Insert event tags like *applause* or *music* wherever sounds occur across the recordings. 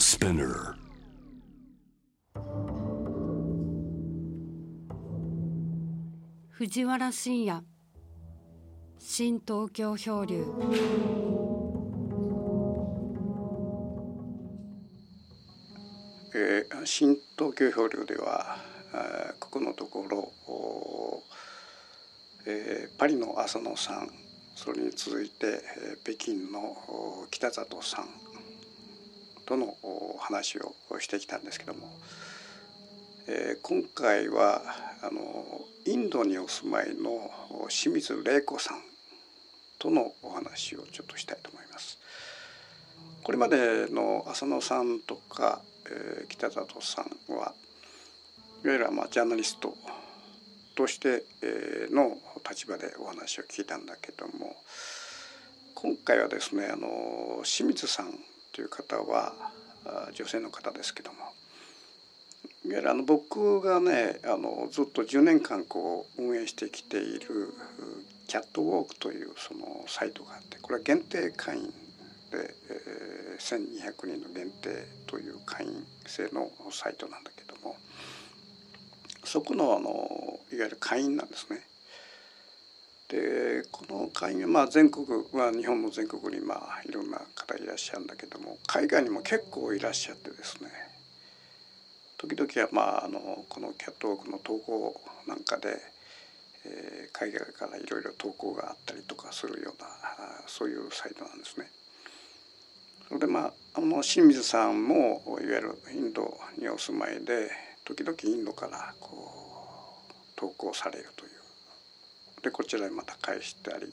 Spinner 藤原信也。新東京漂流。えー、新東京漂流ではあここのところ、えー、パリの浅野さんそれに続いて、えー、北京の北里さんとの話をしてきたんですけども、えー、今回はあのインドにお住まいの清水玲子さんとのお話をちょっとしたいと思います。これまでの浅野さんとか、えー、北里さんはいわゆるまあジャーナリストとしての立場でお話を聞いたんだけども今回はですねあの清水さんという方は女性の方ですけどもいわゆるあの僕がねあのずっと10年間こう運営してきているキャットウォークというそのサイトがあってこれは限定会員で、えー、1,200人の限定という会員制のサイトなんだけどもそこのあのいわゆる会員なんですね。でこの会員はまあ全国は日本の全国にまあいろんな方いらっしゃるんだけども海外にも結構いらっしゃってですね時々はまああのこのキャットウォークの投稿なんかで、えー、海外からいろいろ投稿があったりとかするようなそういうサイトなんですね。それでまああの清水さんもいわゆるインドにお住まいで時々インドからこう投稿されるというでこちらにまた返したり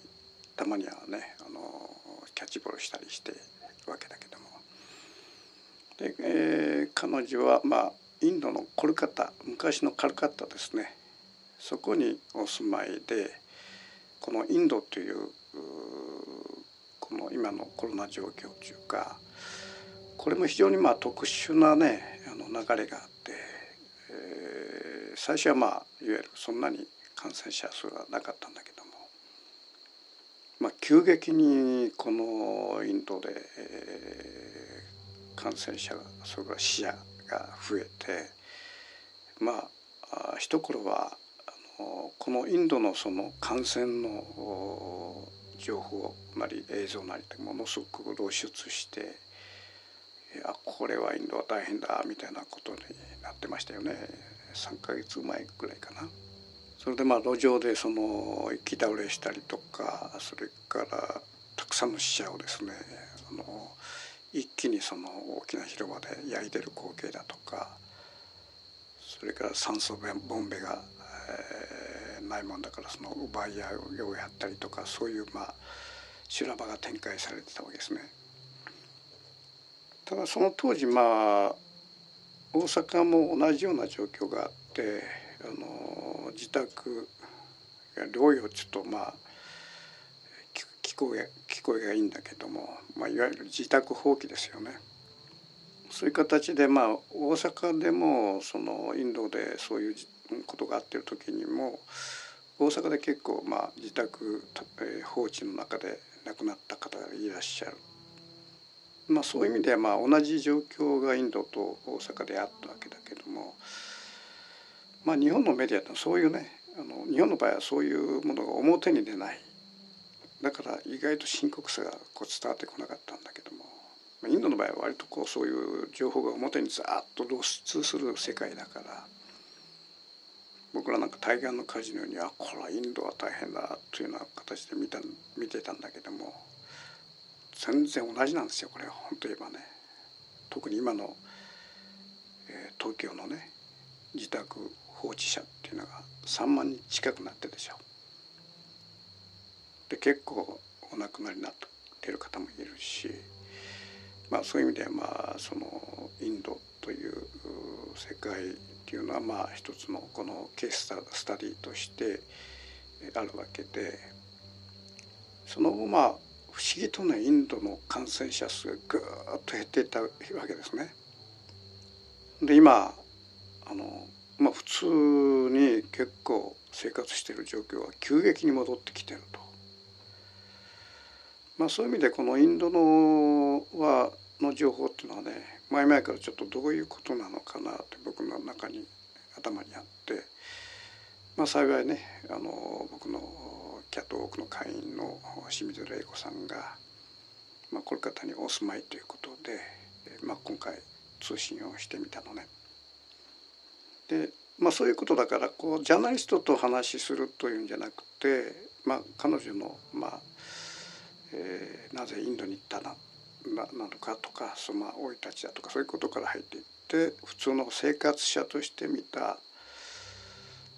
たまにはねあのキャッチボールしたりしてるわけだけども。で、えー、彼女はまあインドのコルカタ昔のカルカッタですね。そこにお住まいでこのインドというこの今のコロナ状況というかこれも非常にまあ特殊なねあの流れがあって、えー、最初はまあいわゆるそんなに感染者数はなかったんだけども、まあ、急激にこのインドで、えー、感染者それから死者が増えてまあ一頃はあのこのインドのその感染の情報なり映像なりってものすごく露出していやこれはインドは大変だみたいなことになってましたよね3ヶ月前ぐらいかな。それでまあ路上でその行き倒れしたりとかそれからたくさんの死者をですねあの一気にその大きな広場で焼いてる光景だとかそれから酸素ボンベが、えー、ないもんだからその奪い合いをやったりとかそういうまあ修羅場が展開されてたわけですね。ただその当時まあ大阪も同じような状況があってあの自宅療養ちょっとまあ聞こえ聞こえがいいんだけども、まあ、いわゆる自宅放棄ですよね。そういう形でまあ大阪でもそのインドでそういうことがあってる時にも大阪で結構まあ自宅放置の中で亡くなった方がいらっしゃる。まあ、そういう意味ではまあ同じ状況がインドと大阪であったわけだけどもまあ、日本のメディアってそういうねあの日本の場合はそういうものが表に出ないだから意外と深刻さがこう伝わってこなかったんだけどもまインドの場合は割とこうそういう情報が表にザーッと露出する世界だから僕らなんか対岸の火事のようにあこれはインドは大変だというような形で見た見てたんだけども全然同じなんですよこれは本当言えばね。特に今の、えー、東京のね自宅放置者っていうのが3万人近くなってるでしょで結構お亡くなりになってる方もいるし、まあ、そういう意味ではまあそのインドという世界っていうのはまあ一つのこのケーススタディとしてあるわけでその後まあ不思議とねインドの感染者数がぐっと減っていったわけですね。で今あのまあ普通に結構生活している状況は急激に戻ってきてると。まあ、そういう意味でこのインドのはの情報っていうのはね前々からちょっとどういうことなのかなって僕の中に頭にあって、まあ、幸いねあの僕のキャットウォークの会員の清水玲子さんが、まあ、コルカタにお住まいということで、まあ、今回通信をしてみたのね。でまあそういうことだからこうジャーナリストと話しするというんじゃなくて、まあ、彼女の、まあえー、なぜインドに行ったななのかとかその生い立ちだとかそういうことから入っていって普通の生活者として見た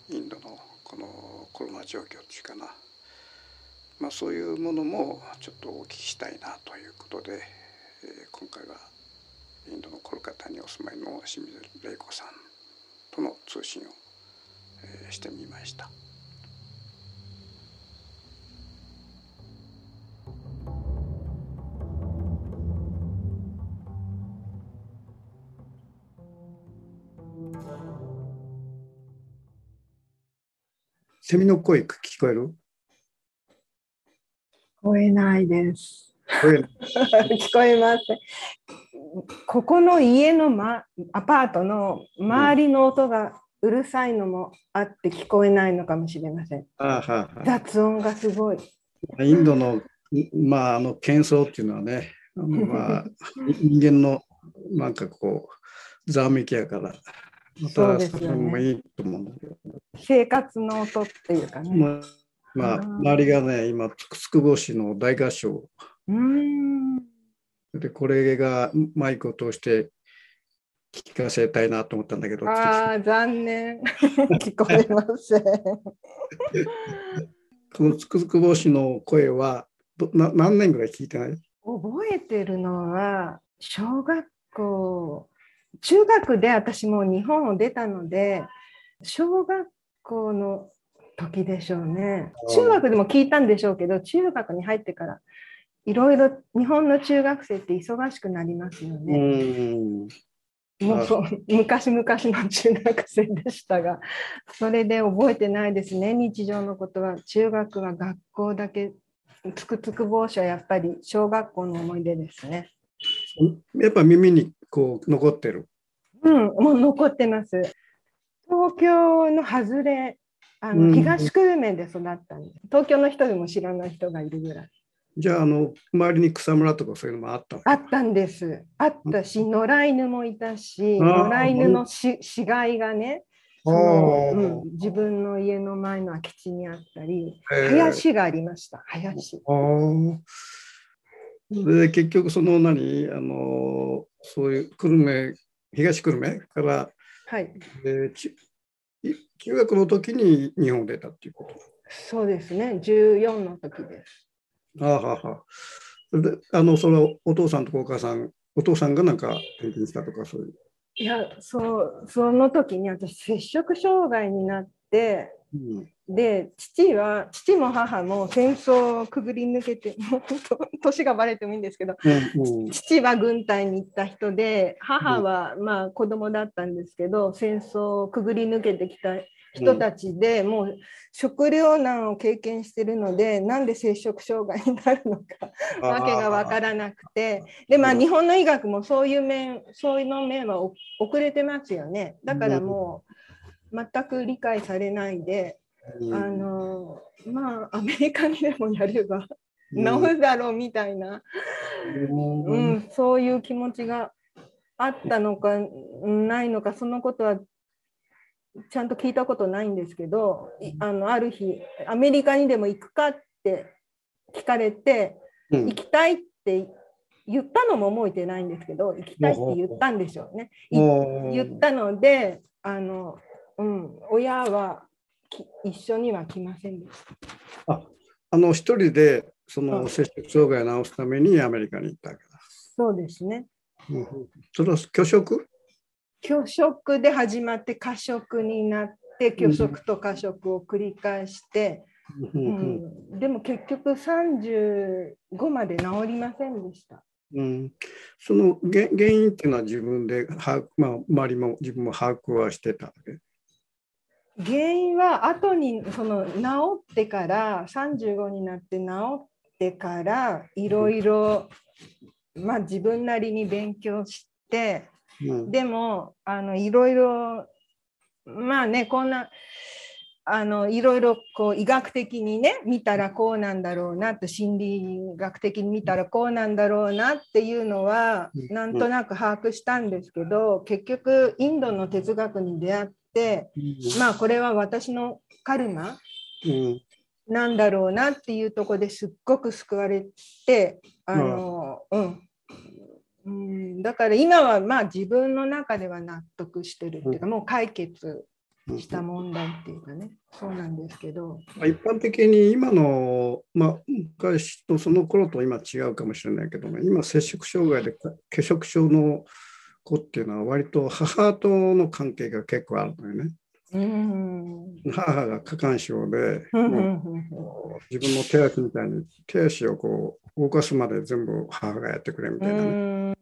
インドのこのコロナ状況っていうかな、まあ、そういうものもちょっとお聞きしたいなということで、えー、今回はインドのコルカタにお住まいの清水玲子さん通信を、えー、してみました。セミの声聞こえる？聞こえないです。聞こえ *laughs* ます。ここの家の、ま、アパートの周りの音がうるさいのもあって聞こえないのかもしれません。あは雑音がすごい。インドの,、まあ、あの喧騒っていうのはね、まあ、*laughs* 人間のなんかこう、ざわめきやから。またそれもいいと思うんだけど。生活の音っていうかね。まあ、まあ、周りがね、今、つくつく星の大合唱。うんで、これがマイクを通して聞かせたいなと思ったんだけど。ああ、残念。*laughs* 聞こえません。*laughs* このつくつく星の声はどな何年ぐらい聞いてない？覚えてるのは小学校中学で私も日本を出たので小学校の時でしょうね中学でも聞いたんでしょうけど中学に入ってからいろいろ日本の中学生って忙しくなりますよね。もうそう昔々の中学生でしたがそれで覚えてないですね日常のことは中学は学校だけつくつく帽子はやっぱり小学校の思い出ですね。やっぱ耳にこう残ってる。うん、もう残ってます。東京の外れ、あの、東久留米で育ったんで、東京の人でも知らない人がいるぐらい。じゃあ、あの、周りに草むらとかそういうのもあったあったんです。あったし、野良犬もいたし、野良犬のし死骸がね、うん、自分の家の前の空き地にあったり、林がありました、林。で結局その何あのそういう久留米東久留米から、はい。えー、中学の時に日本を出たっていうこと？そうですね。14の時です。あはは。であのそのお父さんとお母さんお父さんがなんか転勤したとかそういう。いやそうその時に私摂食障害になって、うん、で父は父も母も戦争をくぐり抜けて *laughs* もう年がバレてもいいんですけど、うんうん、父は軍隊に行った人で母はまあ子供だったんですけど、戦争をくぐり抜けてきた人たちで、もう食糧難を経験してるのでなんで摂食障害になるのかわけが分からなくて。でまあ日本の医学もそういう面そういうの面は遅れてますよね。だからもう全く理解されないで。あのまあアメリカにでもやれば治るだろうみたいな、うん、そういう気持ちがあったのかないのかそのことはちゃんと聞いたことないんですけどあのある日アメリカにでも行くかって聞かれて、うん、行きたいって言ったのも覚えてないんですけど行きたいって言ったんでしょうね。言ったのであの、うん、親は一緒には来ませんでした。ああの一人でその摂食障害を治すためにアメリカに行ったわけだ。そうですね。うん、それは拒食？拒食で始まって過食になって拒食と過食を繰り返して、うん、うん、でも結局35まで治りませんでした。うん、その原因っていうのは自分で把握、まあ、周りも自分も把握はしてたわけ？原因は後にその治ってから35になって治ってからいろいろまあ、自分なりに勉強して、うん。でもあのいろいろまあねこんなあのいろいろこう医学的にね見たらこうなんだろうなと心理学的に見たらこうなんだろうなっていうのはうん。なんとなく把握したんですけど結局インドの哲学に出会ってまあこれは私のカルマうん。なんだろうなっていうところですっごく救われてあの、うんうん、だから今はまあ自分の中では納得してるっていうか、もう解決した問題っていうかね。そうなんですけど、まあ一般的に今の、まあ、昔とその頃と今違うかもしれないけども、今、摂食障害で拒食症の子っていうのは、割と母との関係が結構あるのよね。うん。母が過干渉で、自分の手足みたいに手足をこう動かすまで全部母がやってくれみうたいなね。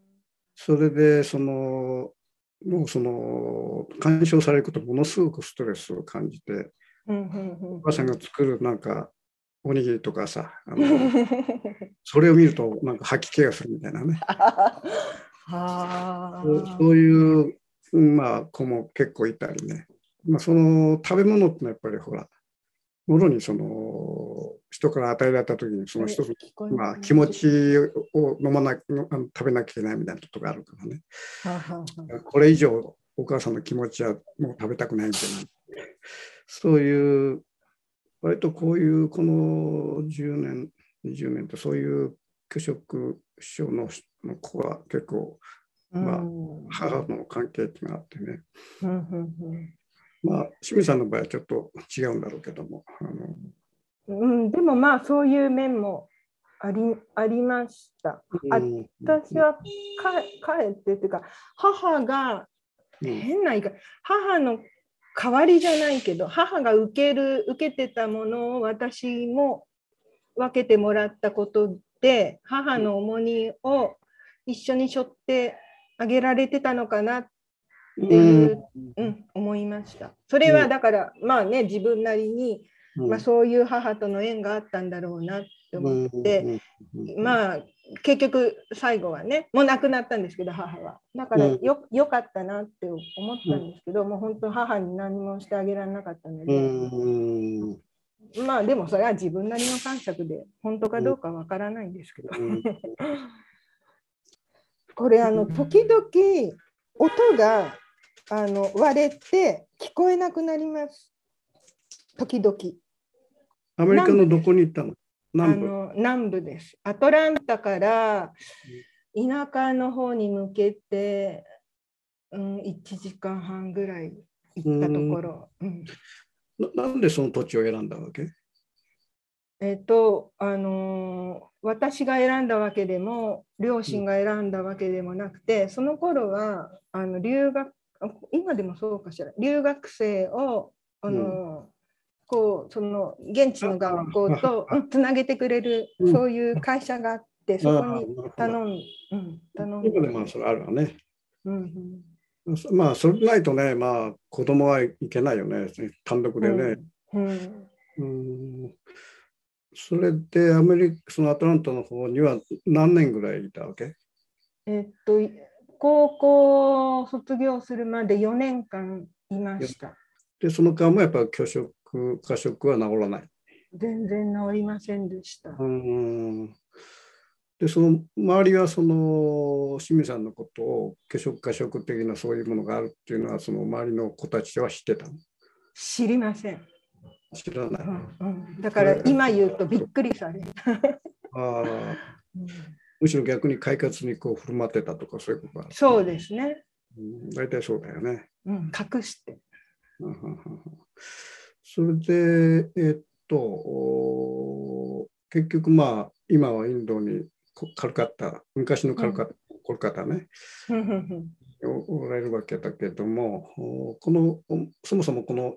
んそれで、その、もうその、干渉されることものすごくストレスを感じて、うんお母さんが作るなんか、おにぎりとかさ、あの *laughs* それを見るとなんか吐き気がするみたいなね。*laughs* はそうそういう、うんまあ、子も結構いたりね。まあ、その食べ物ってのはやっぱりほら、ものにその人から与えられた時にその一つ、まあ、気持ちを飲まなのあの食べなきゃいけないみたいなことがあるからね。これ以上お母さんの気持ちはもう食べたくないみたいな。そういう、割とこういうこの10年、20年とそういう拒食症のの子は結構まあ母の関係っていうのがあってね。まあ、清水さんの場合はちょっと違うんだろうけども。あのうん、でもまあそういう面もありありました。私はかかえってっていうか母がうん変な言い方母の代わりじゃないけど母が受ける受けてたものを私も分けてもらったことで母の重荷を一緒に背負ってあげられてたのかなっていう、うん。思いました。それはだから、まあね自分なりに、まあ、そういう母との縁があったん。だろうなって思って、まあ結局最後はねもう亡くなったん。ですけど母はだからよ,、よかったなって思ったん。ですけど、もう本当母に何もしてあげられなかったので、まあでもそれは自分なりの感触で本当かどうかわからないん。ですけど、これあの時々音があの割れて聞こえなくなります。時々。アメリカのどこに行ったの？あ南部。の南部です。アトランタから田舎の方に向けて、うん、1時間半ぐらい行ったところ。うん。ななんでその土地を選んだわけ？えっと、あのー私が選んだわけでも、両親が選んだわけでもなくて、その頃はあの留学、あ今でもそうかしら、留学生を、あのーこうその現地の学校とうんつなげてくれる、うん。そういう会社があって、そこに頼む。ん,、うん、頼ん今でもそれあるわね。うんまあ、それないとね、まあ、子供はいけないよね、単独でね。うんうん。うん。それでアメリカ、そのアトランタの方には何年ぐらいいたわけ？えっと、高校を卒業するまで4年間いました。で、その間もやっぱり拒食、過食は治らない。全然治りませんでした。うんで、その周りはその清水さんのことを拒食過食的なそういうものがあるっていうのは、その周りの子たちは知ってたの？知りません。知らない。うんうん、だから今言うとびっくりされる。ああ *laughs* むしろ逆に快活にこう振る舞ってたとかそういうことがある。そうですね。うん大体そうだよね。うん、隠して。うんうんうんうんそれで、えっと、お結局まあ、今はインドにこカルカッタ、昔のカルカッタ、コルカタね、うんうんおおられるわけだけども、おこの、おそもそもこの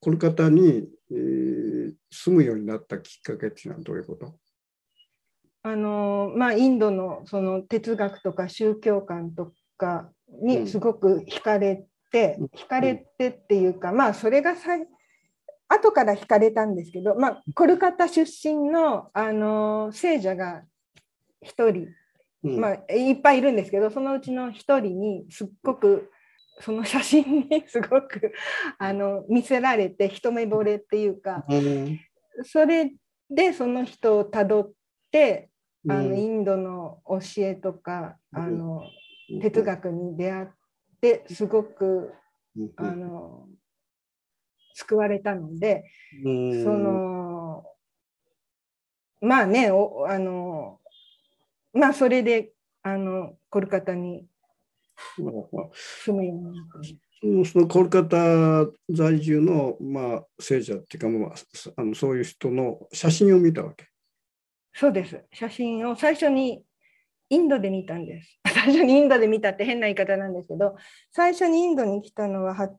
コルカタに、えー住むようになったきっかけっていうのはどういうこと？あのまあインドのその哲学とか宗教観とかうん。にすごく惹かれて、うん。惹かれてっていうかまあそれがさい後から惹かれたんですけど、まあ、コルカタ出身のあの聖者が一人うん、まあ、いっぱいいるんですけどそのうちの一人にすっごくその写真にすごくあの見せられて一目惚れっていうか、うん、それでその人をたどってあのインドの教えとかあの哲学に出会ってすごくあの救われたのでそのまあねおあのまあそれであのコルカタに住むようになった。そのコルカタ在住の、まあ、聖者っていうか、まあ、あのそういう人の写真を見たわけ。そうです。写真を最初にインドで見たんです。*laughs* 最初にインドで見たって変な言い方なんですけど、最初にインドに来たのは8、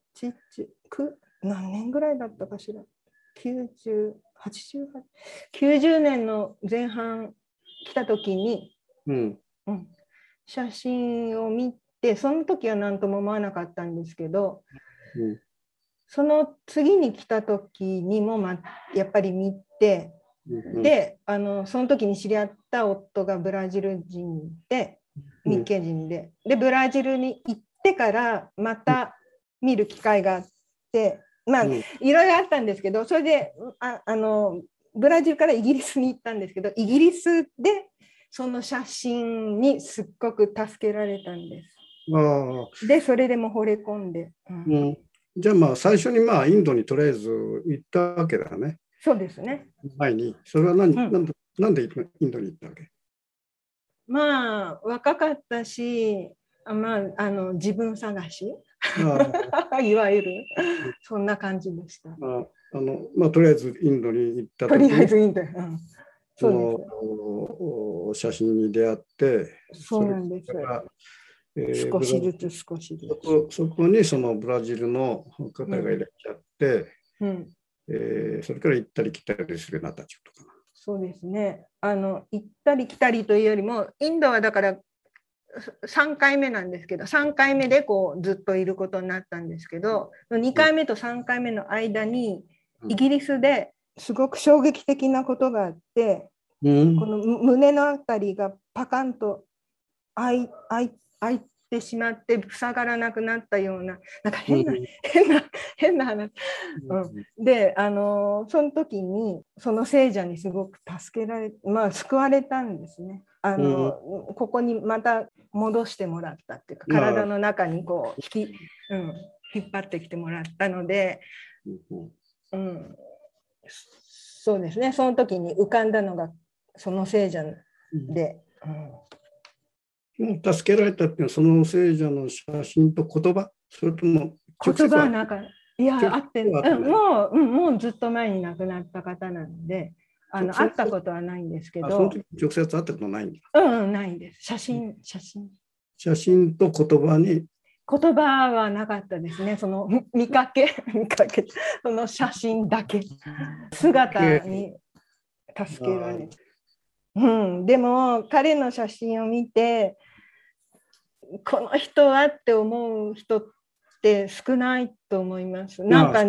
9何年ぐらいだったかしら。90、88、90年の前半来た時に、うん、うん、写真を見て、その時は何とも思わなかったんですけど、うん、その次に来た時にも、ま、やっぱり見て、であのその時に知り合った夫がブラジル人で日系人で。でブラジルに行ってからまた見る機会があってまあ、いろいろあったんですけどそれでああのブラジルからイギリスに行ったんですけどイギリスでその写真にすっごく助けられたんです。あ。でそれでも惚れ込んで、うん、うん、じゃあまあ最初にまあインドにとりあえず行ったわけだね。そうですね。前に。それは何、うん、なんでなんでインドに行ったわけ？まあ、若かったし、まあ、あの自分探し。*laughs* いわゆる、そんな感じでした。ああのまあ、とりあえずインドに行ったとりあえずインド、うん、その写真に出会って、そうなんです。えー、少しずつ少しずつ。そこにそのブラジルの方がいらっしゃって、うん、うんえー、それから行ったり来たりするようになったってことかな。そうですね。あの行ったり来たりというよりもインドはだから3回目なんですけど3回目でこうずっといることになったんですけど2回目と3回目の間にイギリスですごく衝撃的なことがあって、うん、この胸の辺りがパカンと開い開いてしまって塞がらなくなったようななんか変な、うん、変な変な話、うん、であのその時にその聖者にすごく助けられまあ救われたんですね。あの、うん、ここにまた戻してもらったっていうか体の中にこう引き、うん、引っ張ってきてもらったので、うん、そうですね。その時に浮かんだのがその聖者で。うん助けられたっていうのはその聖者の写真と言葉それとも言葉はなんかいやあって、うん、もう、うん、もうずっと前に亡くなった方なのであの会ったことはないんですけど。その時直接会ったことないんだ。うんうんないんです。写真写真。写真と言葉に？言葉はなかったですね。その見かけ *laughs* 見かけ。その写真だけ。姿に助けられて。うん、でも彼の写真を見てこの人はって思う人って少ないと思います。なんか、う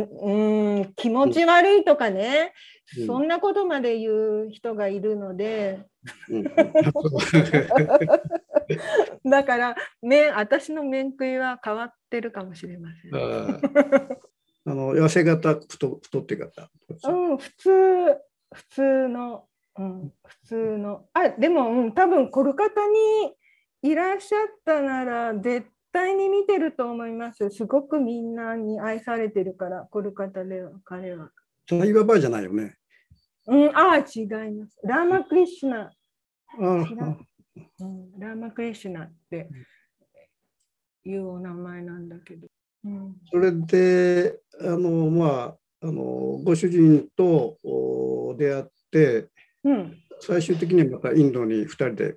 ん、気持ち悪いとかね、うん、そんなことまで言う人がいるので。*laughs* だから面私の面食いは変わってるかもしれません。あの痩せ型太太って方。うん普通普通の、うん、普通のあでも、うん、多分コルカタにいらっしゃったなら絶対に見てると思います。すごくみんなに愛されてるから、コルカタでは彼は。サイババじゃないよね。うん、ああ、違います。ラーマクリシュナ。あうん、ラーマクリシュナっていうお名前なんだけど。うん、それで、あの、まあ、あのご主人と出会って、うん、最終的にまたインドに2人で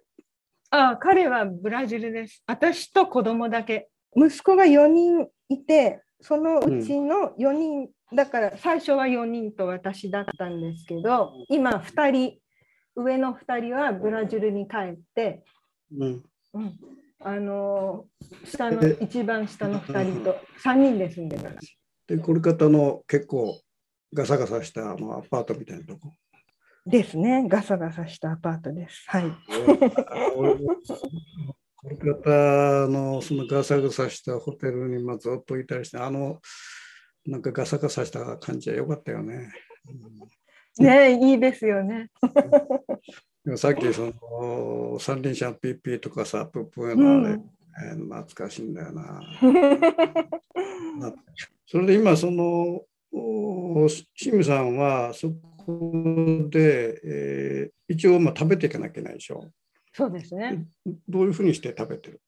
あ彼はブラジルです。私と子供だけ。息子が4人いて、そのうちの4人、うん、だから最初は4人と私だったんですけど、今2人、上の2人はブラジルに帰って、うん、うん、あの下の一番下の2人と3人で住んでます。で、これ方の結構ガサガサしたあのアパートみたいなとこ。ですね。ガサガサしたアパートです。はい。コルカタのそのガサガサしたホテルにまあずっといたりして、あのなんかガサガサした感じは良かったよね。ねいいですよね。うん、さっきその三輪車ピーピーとかさ、プープーのあれ、うんえー懐かしいんだよな。*laughs* なそれで今そのおシムさんはそこで、えー一応まあ食べていかなきゃいけないでしょ。そうですね。どういうふうにして食べてる？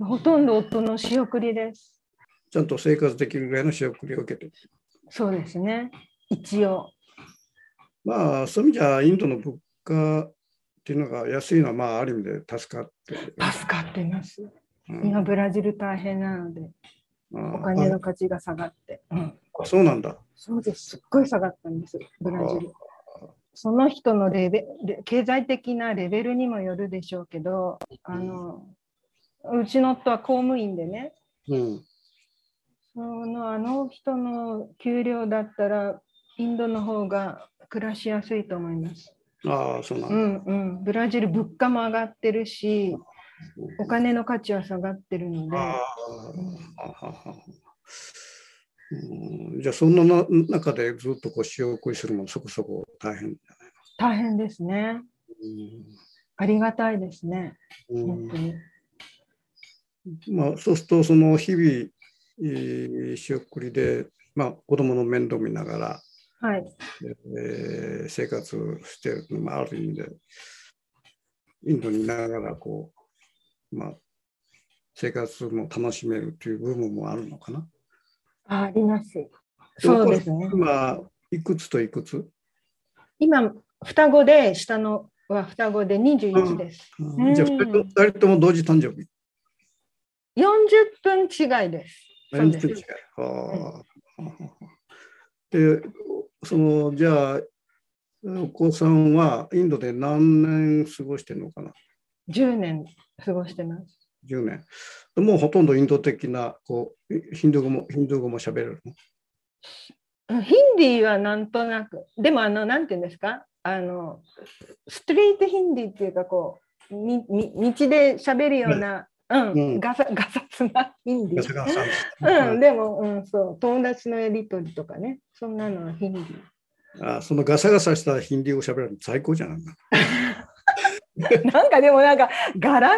ほとんど夫の仕送りです。ちゃんと生活できるぐらいの仕送りを受けてる。そうですね。一応。まあそういう意味じゃインドの物価っていうのが安いのはまあある意味で助かってる。助かってます。うん今ブラジル大変なので、お金の価値が下がって。うん、あそうなんだ。そうです。すっごい下がったんです。ブラジル。その人のレベレ経済的なレベルにもよるでしょうけど、あのうちの夫は公務員でね、うん。そのあの人の給料だったら、インドの方が暮らしやすいと思います。ああ、そうなんだ。うんうん、ブラジル物価も上がってるし、お金の価値は下がってるので、うんじゃあそんなな中でずっとこう仕送りするのもそこそこ大変じ大変ですね。ゃないありがたいですね。うん本当に。まあ、そうするとその日々、えー仕送りで、まあ、子供の面倒見ながら、はい。えー生活してるのもある意味でインドにいながらこう、まあ、生活も楽しめるという部分もあるのかな？ああります。そうですね。今いくつといくつ？今、双子で、下のは双子で21です。じゃあ2人人とも同時誕生日？40分違いです。そうです40分違いはあで、そのじゃあ、お子さんはインドで何年過ごしてるのかな？10年過ごしてます。?10 年。もうほとんどインド的なこうヒンドゥー語もヒンドゥー語も喋れるの？うんヒンディーはなんとなく、でもあの、なんていうんですか？あの、ストリートヒンディーっていうか、こう、みみ道で喋るような、うん、うん。ガサガサツなヒンディガサー。ガサ。うん、でも、うん、そう、友達のやりとりとかね、そんなのはヒンディー。あそのガサガサしたヒンディー語喋るの最高じゃない？*laughs* なんかでもなんか柄が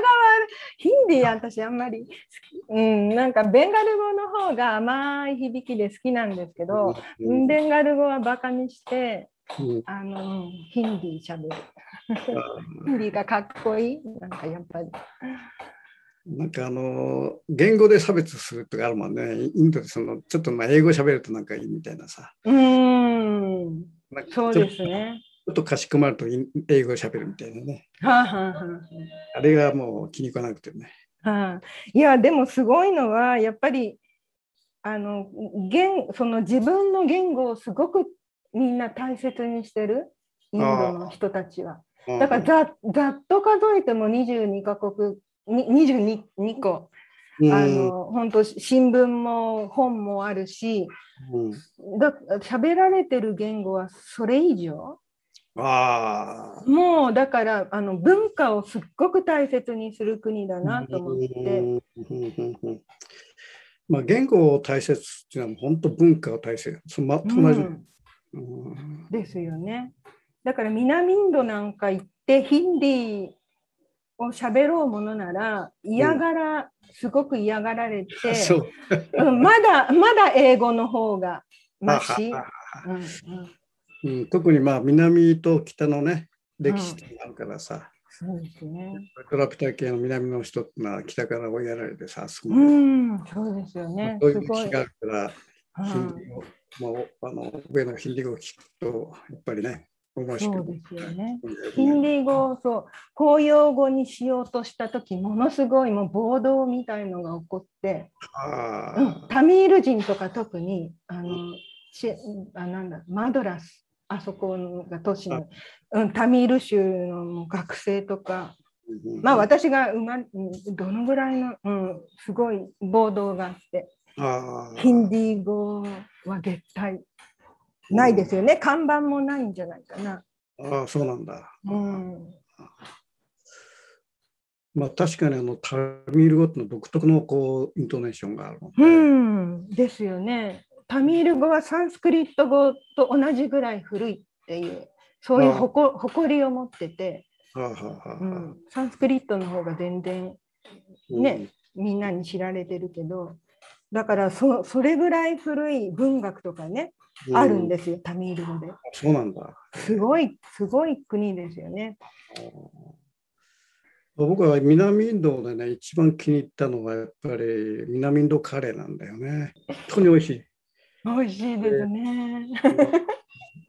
ヒンディー私あんまり好き、うん、なんかベンガル語の方が甘い響きで好きなんですけど、うんベンガル語はバカにしてうんあの、うんヒンディーしゃべる。ヒンディーがかっこいい？なんかやっぱり。なんかあの言語で差別するとかあるもんね。インドでそのちょっとまあ英語喋るとなんかいいみたいなさ。うーん、そうですね。ちょっとかしこまると英語喋るみたいなね。はあ、はあはあ。あれがもう気に食わなくてね。はあ、いやでもすごいのはやっぱりあの言その自分の言語をすごくみんな大切にしてるインドの人たちは。だからざざっと数えても22カ国に 22, 2個。うん。あの本当新聞も本もあるしうん。だ喋られてる言語はそれ以上？ああ。もうだからあの文化をすっごく大切にする国だなと思って。うんうんうんうんまあ、言語を大切っていうのは本当文化を大切。そのま同じ、うんうんですよね。だから南インドなんか行ってヒンディーを喋ろうものなら嫌がら、すごく嫌がられて、まだまだ英語の方がマシ。はははうんうんうん、特にまあ南と北のね歴史ってあるからさ、そうですね。トラピタ系の南の人ってのは北から追いやられてさ、すごういん、そうですよね。そういう歴史。があるから、ヒンうんディー語もうあの上のヒンディー語を聞くと、やっぱりね、面白い。そうですよね。うんヒンディー語をそう公用語にしようとした時ものすごいもう暴動みたいのが起こって、あうんあ、タミール人とか特にあのしあなんだマドラスあそこが都市の、うん、タミール州の学生とか、うんまあ私が生まうんどのぐらいの、うん、すごい暴動があって。ヒンディー語は絶対ないですよね。看板もないんじゃないかな。ああ、そうなんだ。うん、まあ確かにあのタミール語っての独特のこうイントネーションがあるうん、ですよね。タミール語はサンスクリット語と同じぐらい古いっていう、そういう誇りを持ってて、うん、サンスクリットの方が全然ね、みんなに知られてるけど、だからそそれぐらい古い文学とかね、うんあるんですよ、タミール語で。そうなんだ。すごい、すごい国ですよね。僕は南インドでね、一番気に入ったのはやっぱり南インドカレーなんだよね。本当に美味しい。美味しいですね。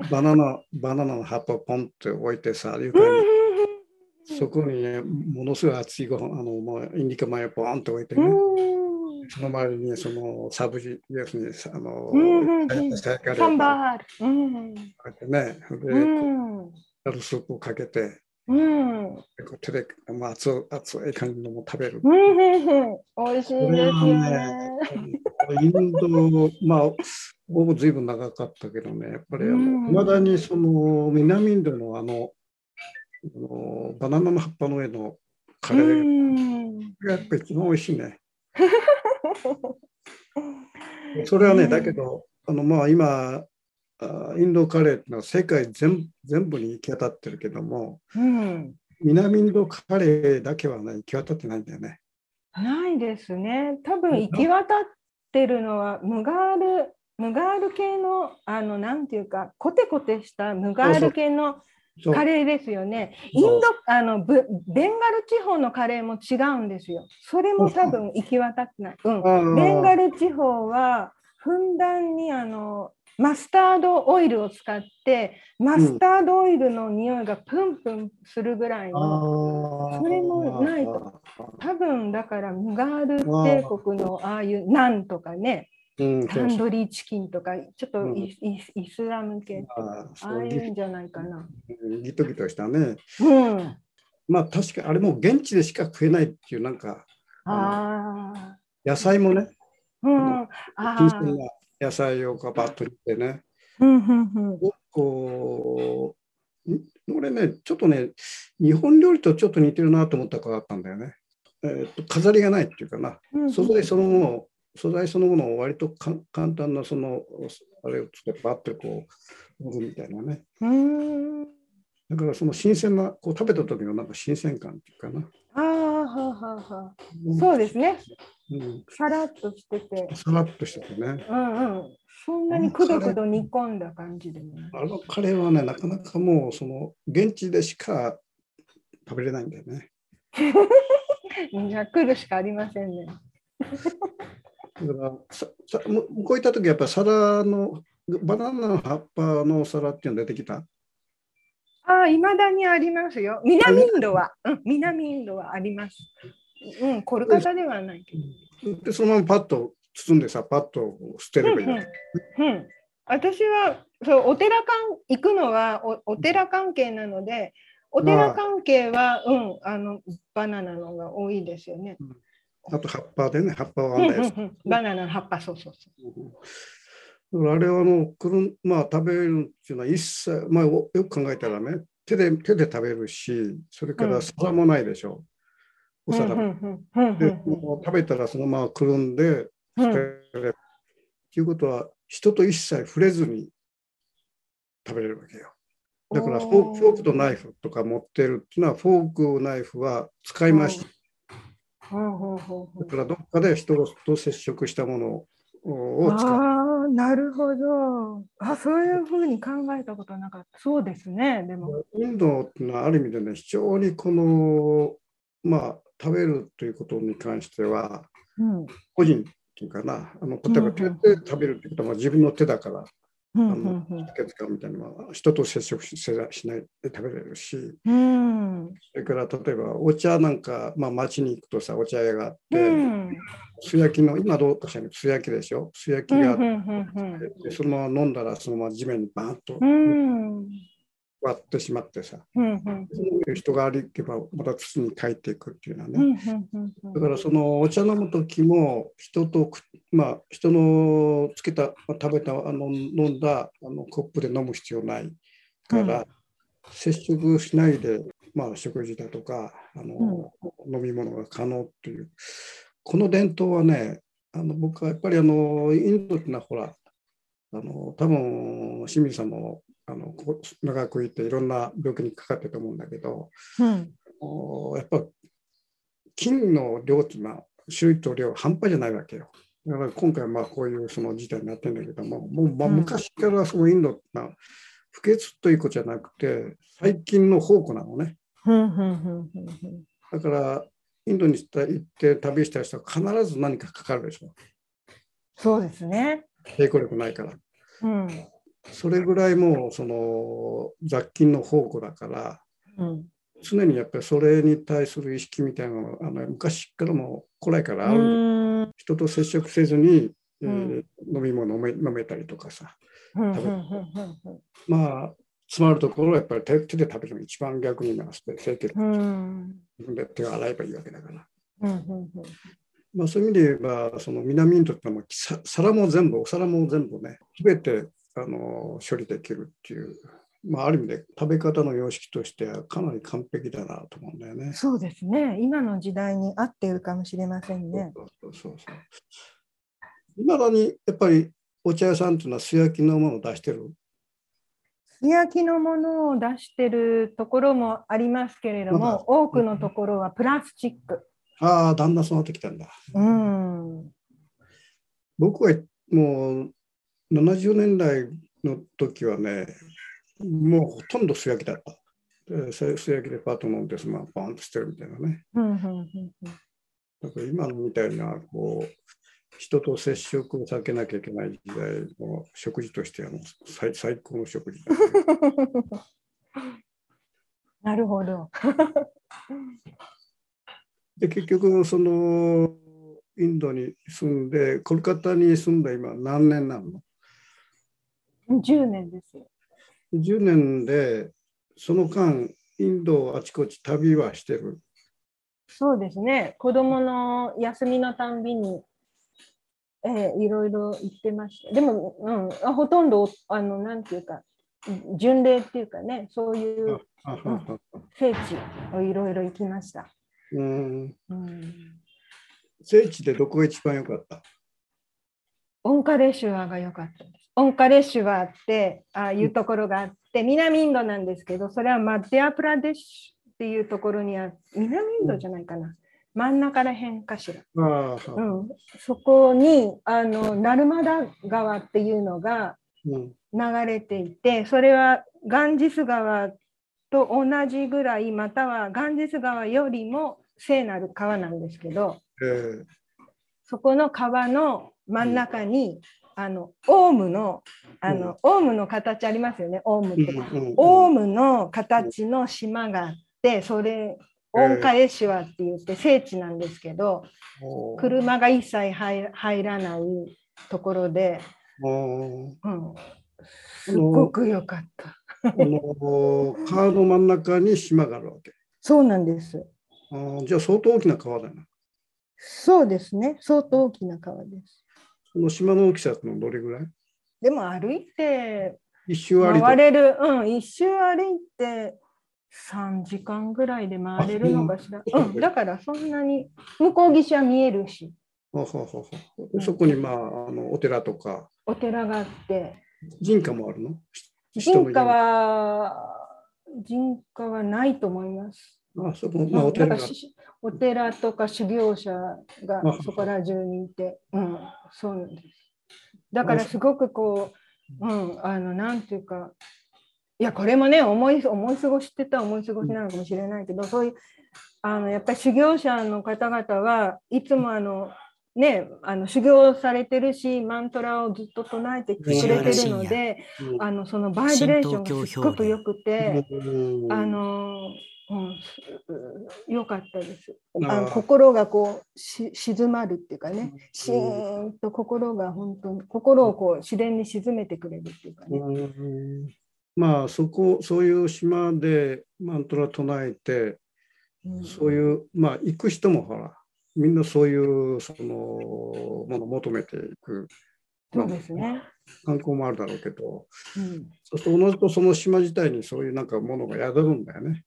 バナナ、バナナの葉っぱをポンって置いてさ、床うん。に、そこにね、ものすごい熱いご飯、あの、もうインディカ米をポンって置いてね、うん。その周りにそのサブジ、要するにあの、サンバール。ね、で、うん。スープをかけて、うん。こう手で、まあ、熱熱い感じのも食べる。うん。うん。美味しいですよね。インド、まあ、僕ずいぶん。長かったけどね、やっぱりあの、うん。だにその南インドのあの、あのバナナの葉っぱの上のカレーうん。がやっぱり一番美味しいね。それはね、だけど、あのまあ今、インドカレーのは世界全全部に行き渡ってるけども、うん南インドカレーだけはね、行き渡ってないんだよね。ないですね。多分行き渡ってるのはムガール、ムガール系の、あの、なんていうか、コテコテしたムガール系のカレーですよね。インド、あの、ブベンガル地方のカレーも違うんですよ。それも多分行き渡ってない。うん。ベンガル地方は、ふんだんにあの、マスタードオイルを使って、マスタードオイルの匂いがプンプンするぐらいの、あーそれもないと。多分だからムガール帝国のああいうナンとかね、うん、タンドリーチキンとか、ちょっとうんイ,イ、イスラム系、ああああいうんじゃないかな。ギギトギトしたね。うん。まあ確かあれも現地でしか食えないっていうなんかああ。野菜もね、うん。あ野菜をこうバッとてね。こう、ん俺ね、ちょっとね、日本料理とちょっと似てるなと思った子だったんだよね。えーと飾りがないっていうかな、うん素材そのもの、素材そのものを割とか簡単なその、あれをつけてバッとこう、盛るみたいなね。うん。だからその新鮮な、こう食べた時のなんか新鮮感っていうかな。ああ、はあはあはあ。そうですね。うん、さらっとしてて。さらっとしててね。うんうん。そんなにくどくど煮込んだ感じでも。あのカレーはね、なかなかもうその現地でしか食べれないんだよね。じゃあ来るしかありませんね。だからささ向こう行った時やっぱ皿のバナナの葉っぱのお皿っていうの出てきた？ああ、いまだにありますよ。南インドは、うん、南インドはあります。うん、コルカタではないけど。でそのままパッと包んでさパッと捨てればいい、うんうん、私はそうお寺関行くのはおお寺関係なので、お寺関係は、うん、あのバナナのが多いですよね。あと葉っぱでね葉っぱをうん編んだやつ、うんうん、バナナの葉っぱ、そうそうそだからあれはあのくるん、まあ、食べるっていうのは一切、まあ、およく考えたらね手で手で食べるしそれから皿もないでしょ、う。お皿で食べたらそのままくるんでうん捨てれる。ということは人と一切触れずに食べれるわけよ。だからフォークとナイフとか持ってるっていうのはフォーク、ナイフは使い回し。うんうんうんうんだからどっかで人と接触したものを使う。ああ、なるほど。あ、そういうふうに考えたことなかった。そうですね、でも。インドっていうのはある意味でね、非常にこの、まあ、食べるということに関しては、うん。個人っていうかな、あの例えば手で食べるってことはまあ自分の手だから、うんあの手使うみたいなのは人と接触ししないで食べれるし、うん。うん。それから例えばお茶なんか、まあ、町に行くとさ、お茶屋があって、うん。素焼きの、今どうかしらね、素焼きでしょ、素焼きがあって、でそのまま飲んだらそのまま地面にバーンとうんうん割ってしまってさ、うんうん。そういう人が歩けばまた土に帰っていくっていうのはね。うんうんうんだからそのお茶飲む時も人とく、まあ、人のつけた、まあ食べたあの飲んだあのコップで飲む必要ないから、接触しないで、まあ、食事だとかあの、うん、飲み物が可能っていう。この伝統はねあの僕はやっぱりあのインドっていうのはほらあの多分清水さんもあの長くいていろんな病気にかかってると思うんだけど、うん、やっぱ菌の量っていうのは種類と量半端じゃないわけよ。だから今回まあこういうその事態になってるんだけども、もうまあ昔からそのインドってのは不潔ということじゃなくて細菌の宝庫なのね。だからインドに行って旅した人は必ず何かかかるでしょ。そうですね。抵抗力ないから。うん、それぐらいもうその雑菌の宝庫だから、うん、常にやっぱりそれに対する意識みたいなのがあの昔からも古来からある人と接触せずに、えー、飲み物飲め飲めたりとかさ、まあ詰まるところはやっぱり手手で食べるのが一番逆に言いますと清潔。自分で手を洗えばいいわけだから。まあ、そういう意味で言えばその南インドってのは皿も全部お皿も全部ね全てあの処理できるっていうまあ、ある意味で食べ方の様式としてはかなり完璧だなと思うんだよね。そうですね。今の時代に合っているかもしれませんね。そうそうそういまだにやっぱりお茶屋さんっていうのは素焼きのものを出してる？素焼きのものを出してるところもありますけれども、多くのところはプラスチック。ああ、だんだんそうなってきたんだ。うん。僕はもう70年代の時はね、もうほとんど素焼きだった。素焼きでパート飲んで、まあ、パンとしてるみたいなね。だから今のみたいな、こう、人と接触を避けなきゃいけない時代の食事としてはもう最最高の食事だ、ね、*laughs* なるほど。*laughs* で結局そのインドに住んでコルカタに住んだ今何年なの？?10 年ですよ。10年でその間インドあちこち旅はしてる。そうですね。子供の休みのたんびに、えー、いろいろ行ってました。でも、うん、あほとんどあのなんていうか巡礼っていうかねそういう、うん、聖地をいろいろ行きました。うん、うん、聖地でどこが一番良かった？オンカレシュアが良かったです。オンカレシュワってああいうところがあって、南インドなんですけど、それはマッディアプラデシュっていうところにあって、南インドじゃないかな。真ん中らへんかしら。う。ん、そこにあのナルマダ川っていうのが流れていて、それはガンジス川と同じぐらい、またはガンジス川よりも聖なる川なんですけど、えー、そこの川の真ん中にあのオウムのあの、うん、オウムの形ありますよねオウムって、オウムの形の島があってそれオンカエシュワって言って聖地なんですけど、車が一切入らないところで、うん、すごく良かった。川の真ん中に島があるわけ。そうなんです。あじゃあ相当大きな川だな。そうですね。相当大きな川です。その島の大きさのどれぐらい？でも歩いて一周歩い回れる、うん、一周歩いて3時間ぐらいで回れるのかしら。うん、だからそんなに向こう岸は見えるし。はははそこにまああのお寺とか。お寺があって。人家もあるの？人家は人家はないと思います。あそこ、まあ、お寺お寺とか修行者がそこら中にいて、うん、そうなんです。だからすごくこう、うん、あの、なんていうか、いや、これもね、思い思い過ごしってた思い過ごしなのかもしれないけど、そういう、あのやっぱり修行者の方々はいつもあの、ね、あの修行されてるしマントラをずっと唱えてくれてるので、あのそのバイブレーションがすごくよくて、あのうん、よかったです。あの心がこうし静まるっていうかね、シーンと心が本当に心をこう自然に沈めてくれるっていうかね。まあそこそういう島でマントラ唱えて、うん、そういうまあ行く人もほらみんなそういうそのものを求めていく。そうですね。観光もあるだろうけど、うん、そうすると同じとその島自体にそういうなんかものが宿るんだよね。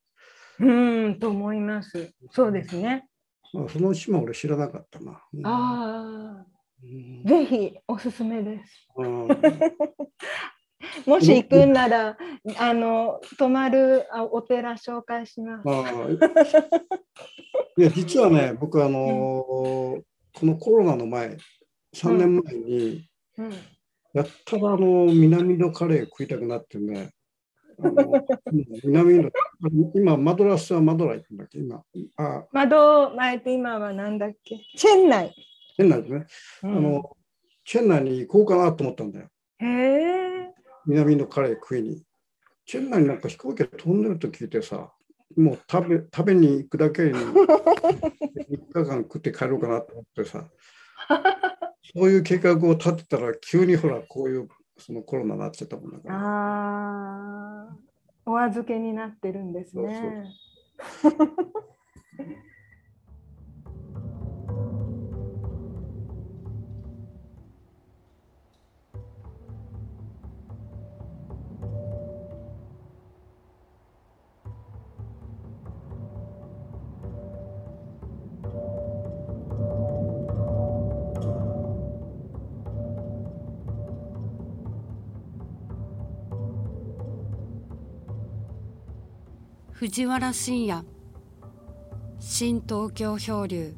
うんと思います。そうですね。まあ、その島俺知らなかったな。うん、ああ、うん、ぜひおすすめです。もし行くんなら、あの泊まるあお寺紹介します。いや実はね、僕あの、うん、このコロナの前、3年前に、うん、やったらあの南のカレー食いたくなってね、南の今、マドラスはマドラ行くんだっけ？今あマド前って今はなんだっけ？チェンナイ。チェンナイですね、うん、あの。チェンナイに行こうかなと思ったんだよ。へえ。南のカレー食いに。チェンナイになんか飛行機飛んでると聞いてさ、もう食べ食べに行くだけに *laughs* 3日間食って帰ろうかなと思ってさ、*laughs* そういう計画を立てたら急にほらこういうそのコロナになっちゃったもんだから。ああ、お預けになってるんですね。そうそう *laughs* 藤原信也。新東京漂流。